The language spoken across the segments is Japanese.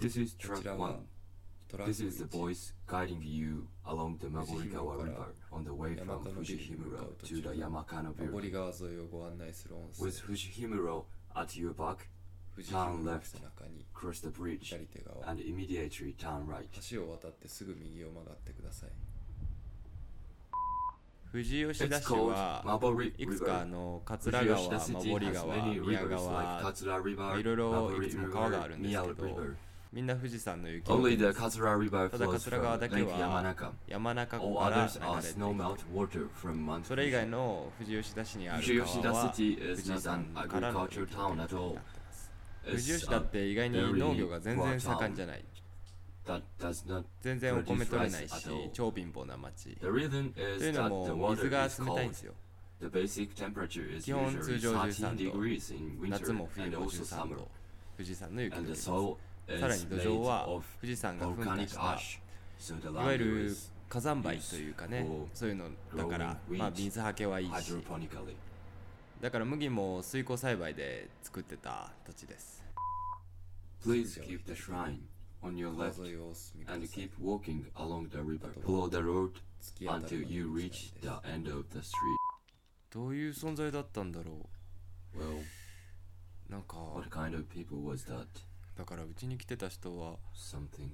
This is こ track one. This is the 1 voice guiding you along the Fujihimura River on the way from Fujihimura to 中 the Yamakano 登り Village. 川沿いをご案内する音声 With Fujihimura at your back, turn の left cross the bridge and immediately turn right. 橋を渡ってすぐ右を曲がってください富士吉田市はいくつかの桂川、守 has 川、many 宮 rivers like 川 Katsura River, いろいろいくつも川があ River, るんですけど River. みんな富士山の雪を見つつ Only the ただ桂川だけは山中山中から流れてそれ以外の富士吉田市にある川は富士吉田市は富士山からの雪を富士吉田って意外に農業が全然盛んじゃない。全然お米取れないし超貧乏な町。というのも水が冷たいんですよ。基本通常13度。夏も冬も13度。富士山の雪の雪です。さらに土壌は富士山が噴火したいわゆる火山灰というかねそういうのだからまあ水はけはいいし.だから麦も水耕栽培で作ってた土地です Please keep the shrine on your 川 left and keep walking along the river. Follow the road until you の reach 道 the end of the street. どういう存在だったんだろ Well, うなんか what kind of people was that? だからうちに来てた人は Something.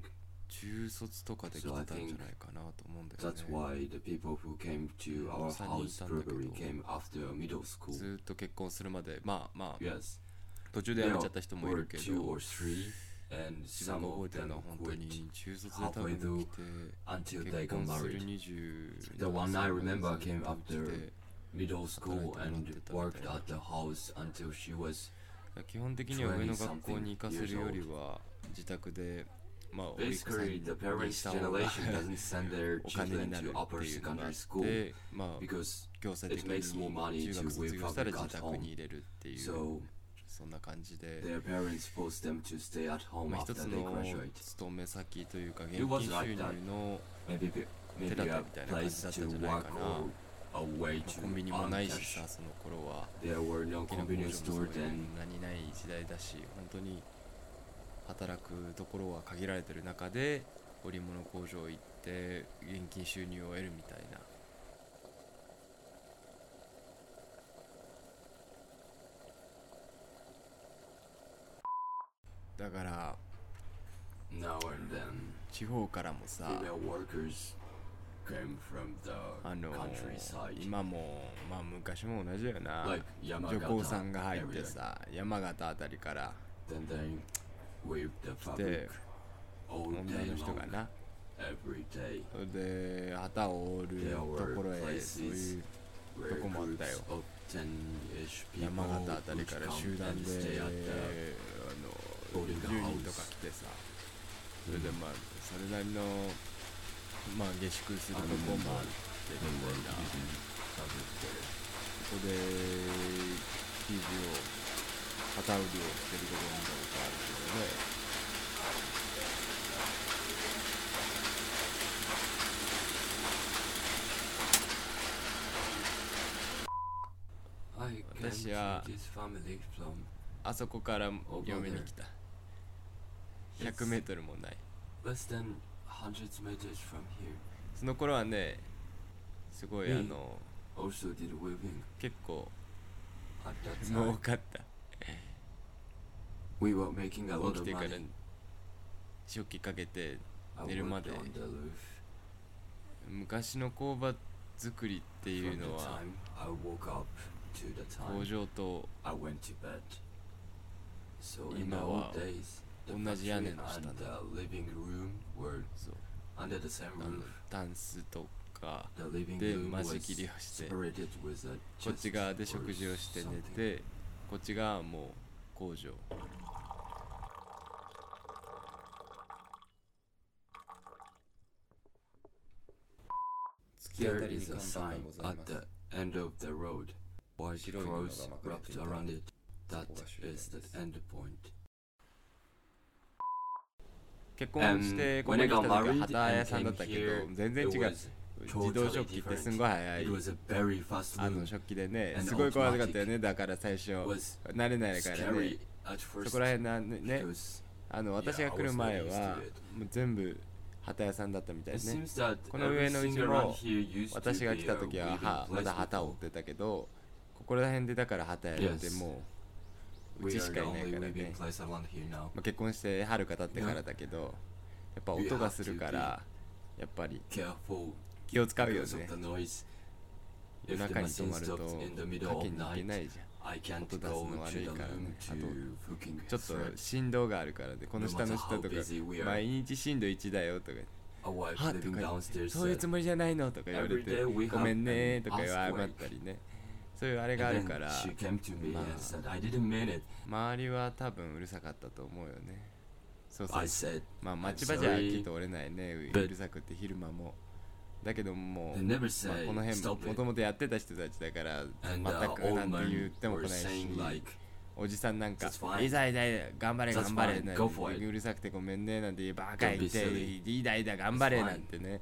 中卒とかで来てたんじゃないかなと思うんだよ That's ね why the people who came to our house Cruz. came after middle school. ずーっと結婚するまでまあまあ Yes, 途中で辞めちゃった人もいるけ two ど or three, and 自分が覚えてるのは本当に中卒で多分来て結婚する married. 20 The one I remember came 来 after て middle schooland worked at the house until she was 基本的には上の学校に行かせるよりは自宅でまあ、お,りさんにした お金になるっていうのがあって、まあ、行政的に中学卒業したら自宅に入れるっていう、そんな感じで、まあ、一つの勤め先というか、現金収入の手立てみたいな感じだったんじゃないかな。コンビニもないし.さその頃は大きな工場もそん.なにない時代だし本当に働くところは限られてる中で織物工場行って現金収入を得るみたいなだから地方からもさあの、今も、まあ、昔も同じよな旅行さんが入ってさ山形あたりから来女の人がなで旗を折るところへそういうとこもあったよ山形あたりから集団で10人とか来てさそれでまあそれなりの、まあ下宿するとこもあってみたいなここで生地を旗売りをしてるところ見たことあるけどね私はあそこから嫁に来た 100m もないその頃はね、すごいあの、結構、もうかった。We were making a lot of 起きてから、食器かけて寝るまで。昔の工場作りっていうのは、工場と、今は、同じ屋根の下で the living room were そう.タンスとかで間仕切りをしてこっち側で食事をして寝.てこっち側はもう工場突き当 There たりに is 看 a 板が sign ござい at ます the end of the road. White 白い布が cross 巻かれて wrapped around it. That is the end point. 結婚して、この人たちが旗屋さんだったけど、全然違う。自動食器ってすんごい速い。あの食器でね、すごい怖かったよね。だから最初、慣れないからね。そこら辺なんでね、あの私が来る前は、全部た屋さんだったみたいですね。この上のうちも、私が来た時は、まだ旗を追ってたけど、ここら辺でだから旗屋でもう、うちしかいないからね、ま、結婚して春か経ってからだけどやっぱ音がするからやっぱり気を使うよね。夜中に泊まるとかけに行けないじゃん音出すの悪いからあとちょっと振動があるからでこの下の人とか毎日震度1だよとかはとかそういうつもりじゃないのとか言われてごめんねとか言わなかったりね。そういうあれがあるから、まあ、周りは多分うるさかったと思うよねそうそう said, まあ町場じゃきっと折れないねうるさくて昼間もだけどもう、まあ、この辺もともとやってた人たちだから全くなんて言っても来ないしおじさんなんか「いざいざい頑張れ頑張れ」なんてうるさくてごめんねなんてバカ言って「いいだいだ頑張れ」なんてね